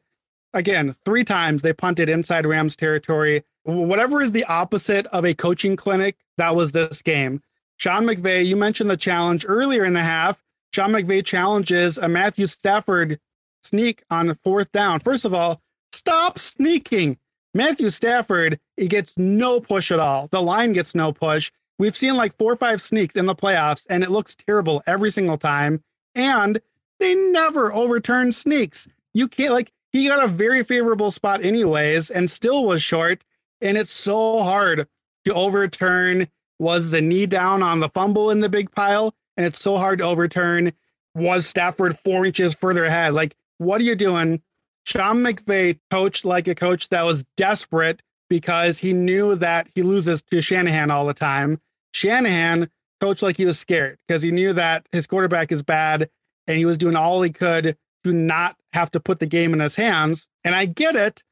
Again, three times they punted inside Rams territory. Whatever is the opposite of a coaching clinic, that was this game. Sean McVay, you mentioned the challenge earlier in the half. Sean McVay challenges a Matthew Stafford sneak on fourth down. First of all, stop sneaking. Matthew Stafford, he gets no push at all. The line gets no push. We've seen like four or five sneaks in the playoffs, and it looks terrible every single time. And they never overturn sneaks. You can't, like, he got a very favorable spot, anyways, and still was short. And it's so hard to overturn was the knee down on the fumble in the big pile, and it's so hard to overturn. Was Stafford four inches further ahead? Like, what are you doing? Sean McVay coached like a coach that was desperate because he knew that he loses to Shanahan all the time. Shanahan coached like he was scared because he knew that his quarterback is bad and he was doing all he could to not have to put the game in his hands. And I get it.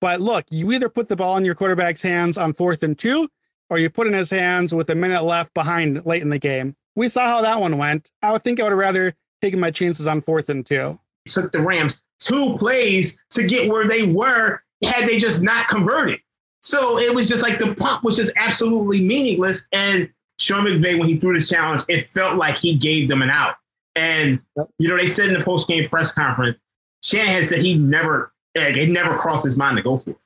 But look, you either put the ball in your quarterback's hands on fourth and two, or you put in his hands with a minute left behind late in the game. We saw how that one went. I would think I would have rather taken my chances on fourth and two. took the Rams two plays to get where they were had they just not converted. So it was just like the pump was just absolutely meaningless. And Sean McVay, when he threw the challenge, it felt like he gave them an out. And you know, they said in the post game press conference, Shanahan said he never, it never crossed his mind to go for it.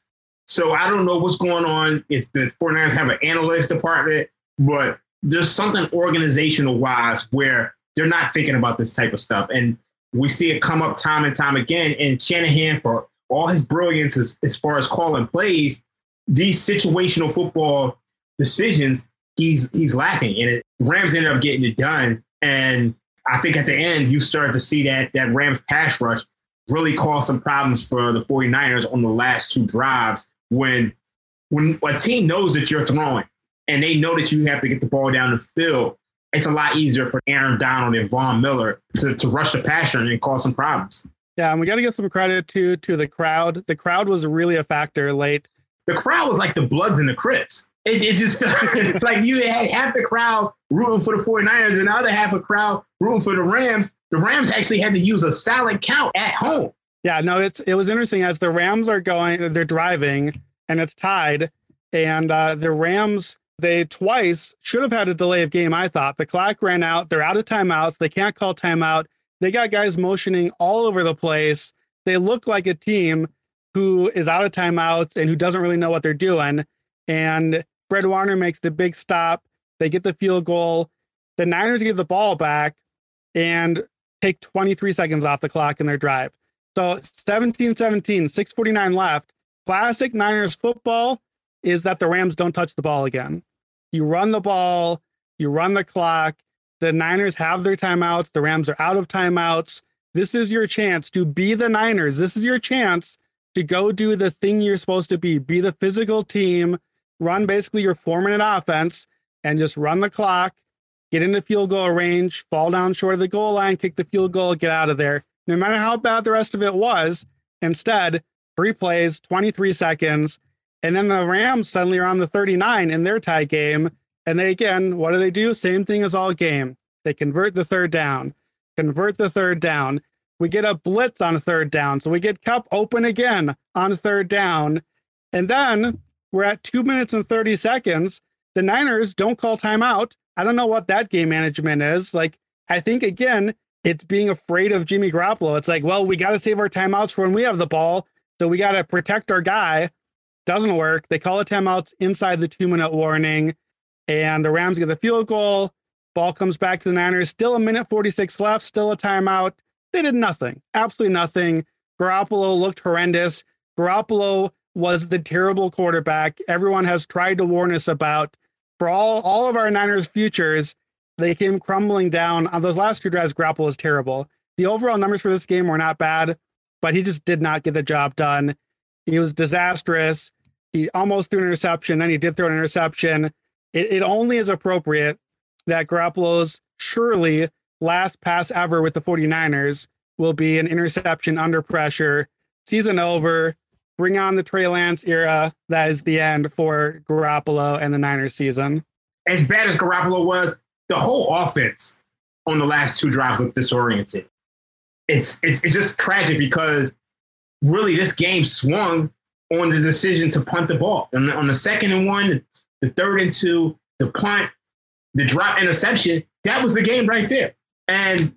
So I don't know what's going on if the 49ers have an analytics department, but there's something organizational wise where they're not thinking about this type of stuff. And we see it come up time and time again. And Shanahan, for all his brilliance as, as far as calling plays, these situational football decisions, he's he's lacking. And it Rams ended up getting it done. And I think at the end, you start to see that that Rams pass rush really caused some problems for the 49ers on the last two drives when when a team knows that you're throwing and they know that you have to get the ball down the field, it's a lot easier for Aaron Donald and Von Miller to, to rush the passer and cause some problems. Yeah, and we got to give some credit to to the crowd. The crowd was really a factor late. The crowd was like the Bloods and the Crips. It, it just felt [laughs] like you had half the crowd rooting for the 49ers and the other half of the crowd rooting for the Rams. The Rams actually had to use a silent count at home. Yeah, no, it's it was interesting as the Rams are going, they're driving and it's tied, and uh, the Rams they twice should have had a delay of game. I thought the clock ran out. They're out of timeouts. They can't call timeout. They got guys motioning all over the place. They look like a team who is out of timeouts and who doesn't really know what they're doing. And Fred Warner makes the big stop. They get the field goal. The Niners get the ball back and take 23 seconds off the clock in their drive. So 17 17, 649 left. Classic Niners football is that the Rams don't touch the ball again. You run the ball, you run the clock. The Niners have their timeouts. The Rams are out of timeouts. This is your chance to be the Niners. This is your chance to go do the thing you're supposed to be. Be the physical team, run basically your four minute offense, and just run the clock, get into field goal range, fall down short of the goal line, kick the field goal, get out of there. No matter how bad the rest of it was, instead, three plays, 23 seconds, and then the Rams suddenly are on the 39 in their tie game. And they again, what do they do? Same thing as all game. They convert the third down, convert the third down. We get a blitz on third down. So we get Kupp open again on third down. And then we're at two minutes and 30 seconds. The Niners don't call timeout. I don't know what that game management is. Like, I think again, it's being afraid of Jimmy Garoppolo. It's like, well, we got to save our timeouts for when we have the ball. So we got to protect our guy. Doesn't work. They call a timeout inside the two minute warning, and the Rams get the field goal. Ball comes back to the Niners. Still a minute 46 left, still a timeout. They did nothing, absolutely nothing. Garoppolo looked horrendous. Garoppolo was the terrible quarterback everyone has tried to warn us about. For all, all of our Niners futures, they came crumbling down. On those last two drives, Garoppolo was terrible. The overall numbers for this game were not bad, but he just did not get the job done. He was disastrous. He almost threw an interception, then he did throw an interception. It, it only is appropriate that Garoppolo's surely last pass ever with the 49ers will be an interception under pressure. Season over. Bring on the Trey Lance era. That is the end for Garoppolo and the Niners season. As bad as Garoppolo was, the whole offense on the last two drives looked disoriented. It's it's, it's just tragic because really this game swung on the decision to punt the ball. On the, on the second and one, the third and two, the punt, the drop interception, that was the game right there. And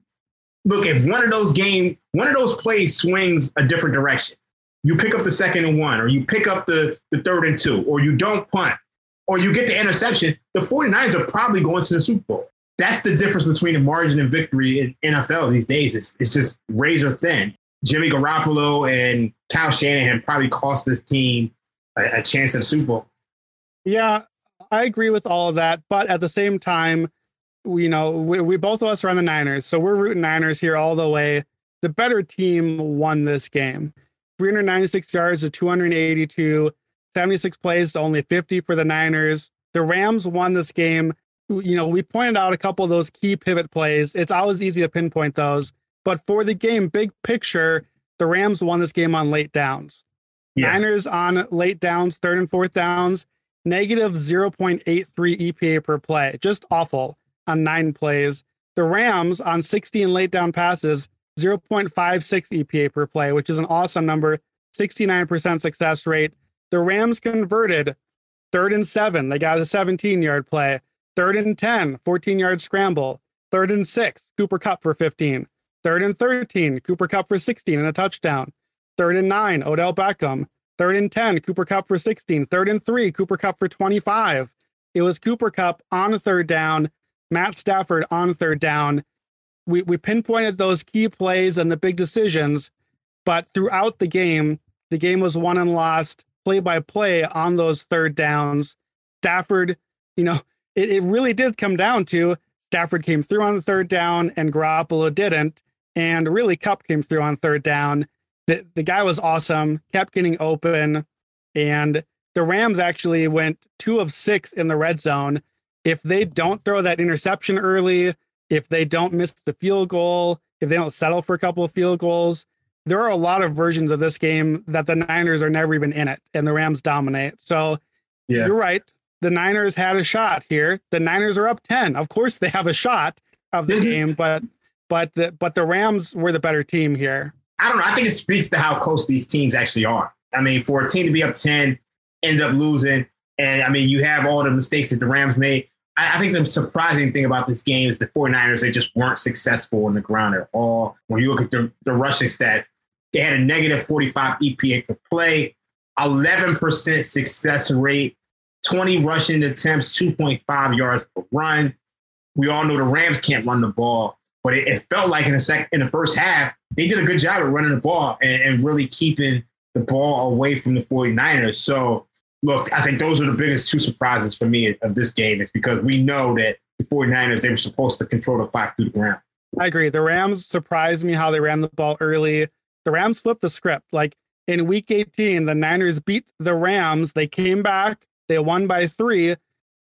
look, if one of those game, one of those plays swings a different direction, you pick up the second and one, or you pick up the, the third and two, or you don't punt, or you get the interception, the 49ers are probably going to the Super Bowl. That's the difference between the margin of victory in NFL these days. It's, it's just razor thin. Jimmy Garoppolo and Kyle Shanahan probably cost this team a, a chance at Super Bowl. Yeah, I agree with all of that, but at the same time, we, you know, we, we both of us are on the Niners, so we're rooting Niners here all the way. The better team won this game. 396 yards to 282, 76 plays to only 50 for the Niners. The Rams won this game. You know, we pointed out a couple of those key pivot plays. It's always easy to pinpoint those. But for the game, big picture, the Rams won this game on late downs. Yeah. Niners on late downs, third and fourth downs, negative 0.83 EPA per play. Just awful on nine plays. The Rams on 16 late down passes, 0.56 EPA per play, which is an awesome number, 69% success rate. The Rams converted third and seven. They got a 17 yard play. Third and 10, 14 yard scramble. Third and six, Cooper Kupp for 15. Third and 13, Cooper Kupp for 16 and a touchdown. Third and nine, Odell Beckham. Third and 10, Cooper Kupp for 16. Third and three, Cooper Kupp for 25. It was Cooper Kupp on third down, Matt Stafford on third down. We, we pinpointed those key plays and the big decisions, but throughout the game, the game was won and lost play by play on those third downs. Stafford, you know, it, it really did come down to Stafford came through on the third down and Garoppolo didn't. And really, Kupp came through on third down. The, the guy was awesome, kept getting open. And the Rams actually went two of six in the red zone. If they don't throw that interception early, if they don't miss the field goal, if they don't settle for a couple of field goals, there are a lot of versions of this game that the Niners are never even in it and the Rams dominate. So yeah. you're right. The Niners had a shot here. The Niners are up 10. Of course they have a shot of the [laughs] game, but but the but the Rams were the better team here. I don't know. I think it speaks to how close these teams actually are. I mean, for a team to be up 10, end up losing, and I mean, you have all the mistakes that the Rams made. I, I think the surprising thing about this game is the 49ers, they just weren't successful on the ground at all. When you look at the, the rushing stats, they had a negative 45 EPA per play, 11% success rate, 20 rushing attempts, 2.5 yards per run. We all know the Rams can't run the ball, but it, it felt like in the sec in the first half, they did a good job of running the ball and, and really keeping the ball away from the 49ers. So look, I think those are the biggest two surprises for me of this game. Is because we know that the 49ers, they were supposed to control the clock through the ground. I agree. The Rams surprised me how they ran the ball early. The Rams flipped the script. Like in week 18, the Niners beat the Rams. They came back, they won by three,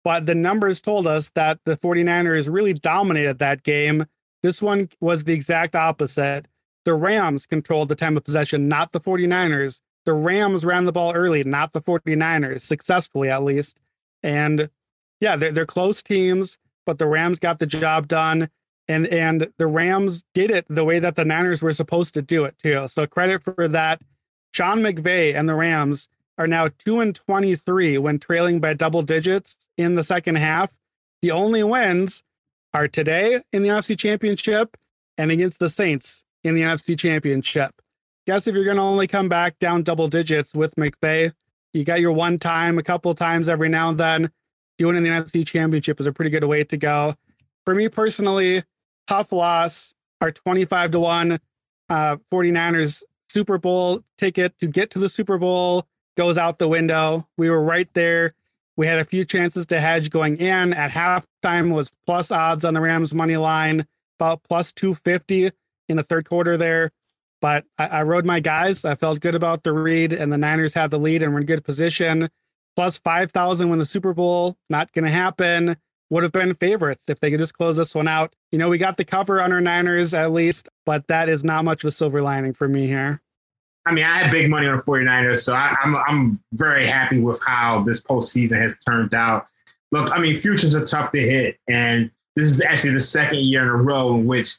but the numbers told us that the 49ers really dominated that game. This one was the exact opposite. The Rams controlled the time of possession, not the 49ers the Rams ran the ball early, not the 49ers, successfully at least. And yeah, they're, they're close teams, but the Rams got the job done. And and the Rams did it the way that the Niners were supposed to do it too. So credit for that. Sean McVay and the Rams are now 2 and 23 when trailing by double digits in the second half. The only wins are today in the NFC Championship and against the Saints in the NFC Championship guess if you're going to only come back down double digits with McVay, you got your one time, a couple times every now and then. Doing in the NFC Championship is a pretty good way to go. For me personally, tough loss. Our 25 to 1 uh, 49ers Super Bowl ticket to get to the Super Bowl goes out the window. We were right there. We had a few chances to hedge going in. At halftime was plus odds on the Rams money line, about plus 250 in the third quarter there. But I, I rode my guys. I felt good about the read, and the Niners had the lead and were in good position. Plus 5,000 win the Super Bowl. Not going to happen. Would have been favorites if they could just close this one out. You know, we got the cover on our Niners at least, but that is not much of a silver lining for me here. I mean, I had big money on the 49ers, so I, am I'm, I'm very happy with how this postseason has turned out. Look, I mean, futures are tough to hit, and this is actually the second year in a row in which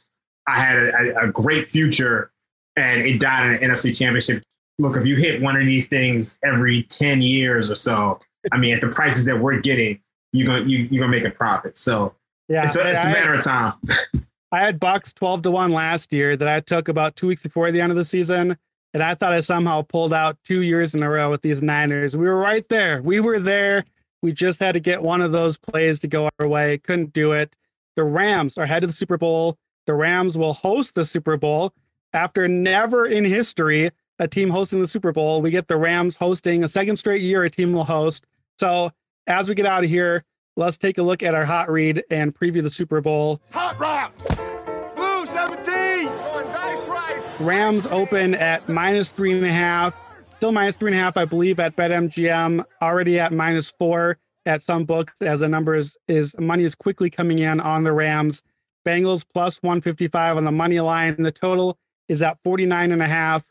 I had a, a great future and it died in an NFC championship. Look, if you hit one of these things every 10 years or so, I mean, at the prices that we're getting, you're gonna you, you're gonna make a profit. So yeah, it's, a, it's a matter of time. [laughs] I had Bucks 12 to 1 last year that I took about two weeks before the end of the season. And I thought I somehow pulled out two years in a row with these Niners. We were right there. We were there. We just had to get one of those plays to go our way. Couldn't do it. The Rams are head of the Super Bowl. The Rams will host the Super Bowl after never in history a team hosting the Super Bowl, we get the Rams hosting a second straight year a team will host. So as we get out of here, let's take a look at our hot read and preview the Super Bowl. Hot rock. Rams open at minus three and a half. Still minus three and a half, I believe, at BetMGM. Already at minus four at some books as the numbers is money is quickly coming in on the Rams. Bengals plus 155 on the money line. The total is at 49 and a half.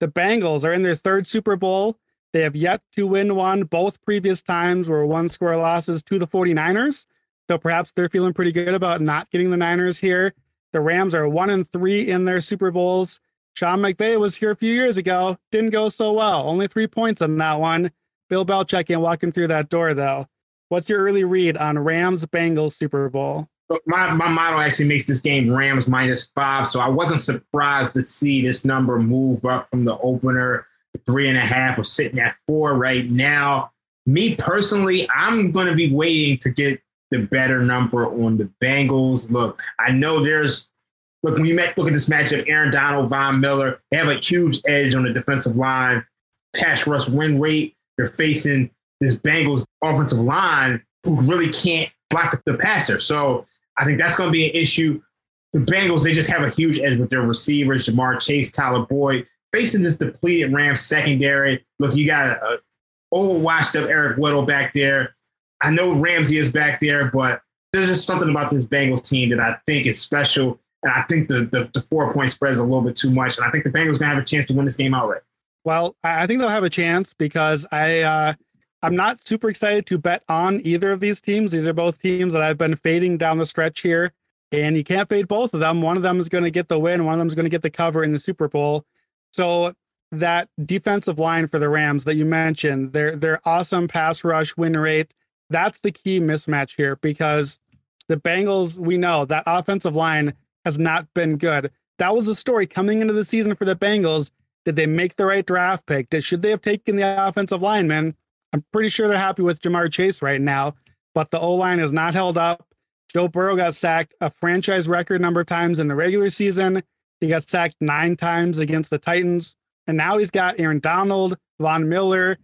The Bengals are in their third Super Bowl. They have yet to win one. Both previous times were one score losses to the 49ers. So perhaps they're feeling pretty good about not getting the Niners here. The Rams are one and three in their Super Bowls. Sean McVay was here a few years ago. Didn't go so well. Only three points on that one. Bill Belichick ain't walking through that door though. What's your early read on Rams Bengals Super Bowl? Look, my, my model actually makes this game Rams minus five. So I wasn't surprised to see this number move up from the opener. Three and a half We're sitting at four right now. Me personally, I'm going to be waiting to get the better number on the Bengals. Look, I know there's look when you look at this matchup, Aaron Donald, Von Miller, they have a huge edge on the defensive line. Pass rush win rate. They're facing this Bengals offensive line who really can't block the passer. So I think that's going to be an issue. The Bengals, they just have a huge edge with their receivers, Ja'Marr Chase, Tyler Boyd, facing this depleted Rams secondary. Look, you got a old washed up Eric Weddle back there. I know Ramsey is back there, but there's just something about this Bengals team that I think is special. And I think the, the, the four point spread is a little bit too much. And I think the Bengals going to have a chance to win this game outright. Well, I think they'll have a chance because I uh, I'm not super excited to bet on either of these teams. These are both teams that I've been fading down the stretch here, and you can't fade both of them. One of them is going to get the win, one of them is going to get the cover in the Super Bowl. So that defensive line for the Rams that you mentioned, their their awesome pass rush win rate, that's the key mismatch here because the Bengals, we know that offensive line has not been good. That was the story coming into the season for the Bengals. Did they make the right draft pick? Did, should they have taken the offensive lineman? I'm pretty sure they're happy with Ja'Marr Chase right now, but the O line is not held up. Joe Burrow got sacked a franchise record number of times in the regular season. He got sacked nine times against the Titans. And now he's got Aaron Donald, Von Miller.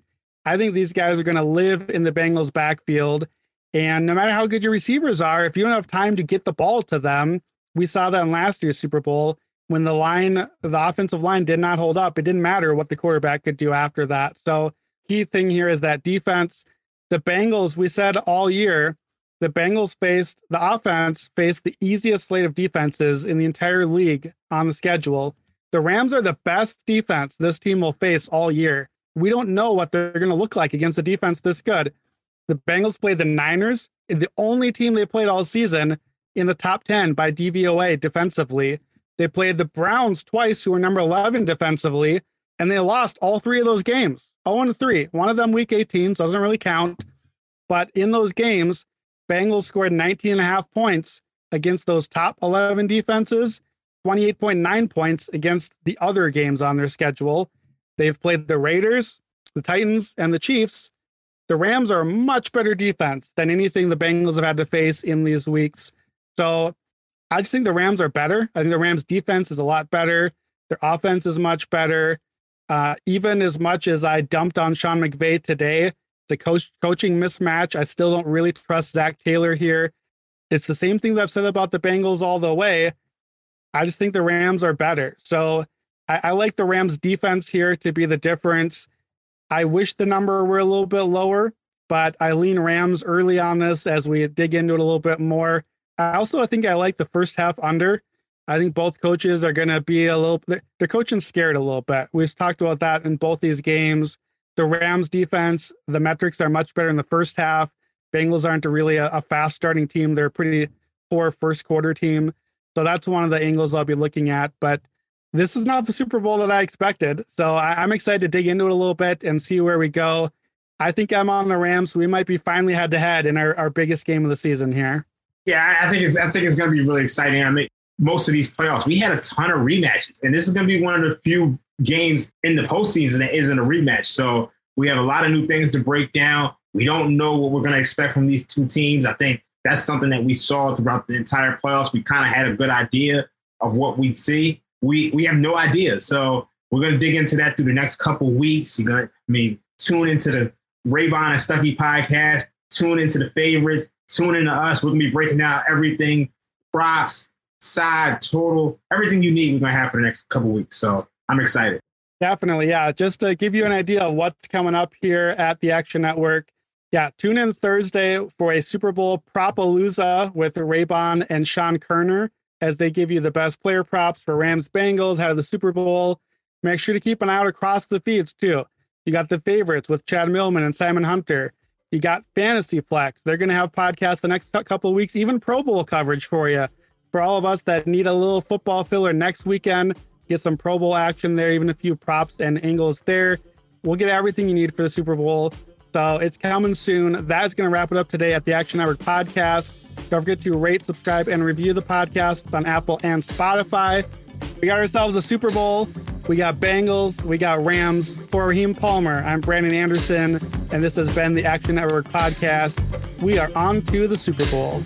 I think these guys are going to live in the Bengals backfield. And no matter how good your receivers are, if you don't have time to get the ball to them, we saw that in last year's Super Bowl when the line, the offensive line did not hold up. It didn't matter what the quarterback could do after that. So, key thing here is that defense. The Bengals, we said all year, the Bengals faced the offense faced the easiest slate of defenses in the entire league on the schedule. The Rams are the best defense this team will face all year. We don't know what they're going to look like against a defense this good. The Bengals played the Niners, the only team they played all season in the top 10 by DVOA defensively. They played the Browns twice, who were number 11 defensively, and they lost all three of those games 0 3. One of them week 18, so doesn't really count. But in those games, Bengals scored 19 and a half points against those top 11 defenses 28.9 points against the other games on their schedule. They've played the Raiders, the Titans, and the Chiefs. The Rams are a much better defense than anything the Bengals have had to face in these weeks. So I just think the Rams are better. I think the Rams defense is a lot better. Their offense is much better. Uh, even as much as I dumped on Sean McVay today, a coach coaching mismatch. I still don't really trust Zac Taylor here. It's the same things I've said about the Bengals all the way. I just think the Rams are better. So I, I, like the Rams defense here to be the difference. I wish the number were a little bit lower, but I lean Rams early on this as we dig into it a little bit more. I also I think I like the first half under. I think both coaches are going to be a little they're coaching scared a little bit. We've talked about that in both these games. The Rams defense, the metrics are much better in the first half. Bengals aren't really a, a fast starting team. They're a pretty poor first quarter team. So that's one of the angles I'll be looking at. But this is not the Super Bowl that I expected. So I, am excited to dig into it a little bit and see where we go. I think I'm on the Rams. We might be finally head to head in our, our biggest game of the season here. Yeah, I think it's I think it's going to be really exciting. I mean, most of these playoffs, we had a ton of rematches, and this is going to be one of the few games in the postseason that isn't a rematch. So we have a lot of new things to break down. We don't know what we're going to expect from these two teams. I think that's something that we saw throughout the entire playoffs. We kind of had a good idea of what we'd see. We we have no idea. So we're gonna dig into that through the next couple weeks. You're gonna I mean tune into the Raybon and Stuckey podcast, tune into the favorites, tune in to us. We're gonna be breaking down everything, props, side, total, everything you need, we're gonna have for the next couple weeks. So I'm excited. Definitely, yeah. Just to give you an idea of what's coming up here at the Action Network, yeah, tune in Thursday for a Super Bowl propalooza with Raybon and Sean Koerner as they give you the best player props for Rams Bengals out of the Super Bowl. Make sure to keep an eye out across the feeds too. You got the favorites with Chad Millman and Simon Hunter. You got Fantasy Flex. They're going to have podcasts the next couple of weeks, even Pro Bowl coverage for you. For all of us that need a little football filler next weekend, get some Pro Bowl action there, even a few props and angles there. We'll get everything you need for the Super Bowl. So it's coming soon. That's going to wrap it up today at the Action Network podcast. Don't forget to rate, subscribe, and review the podcast on Apple and Spotify. We got ourselves a Super Bowl. We got Bengals. We got Rams. For Raheem Palmer, I'm Brandon Anderson, and this has been the Action Network podcast. We are on to the Super Bowl.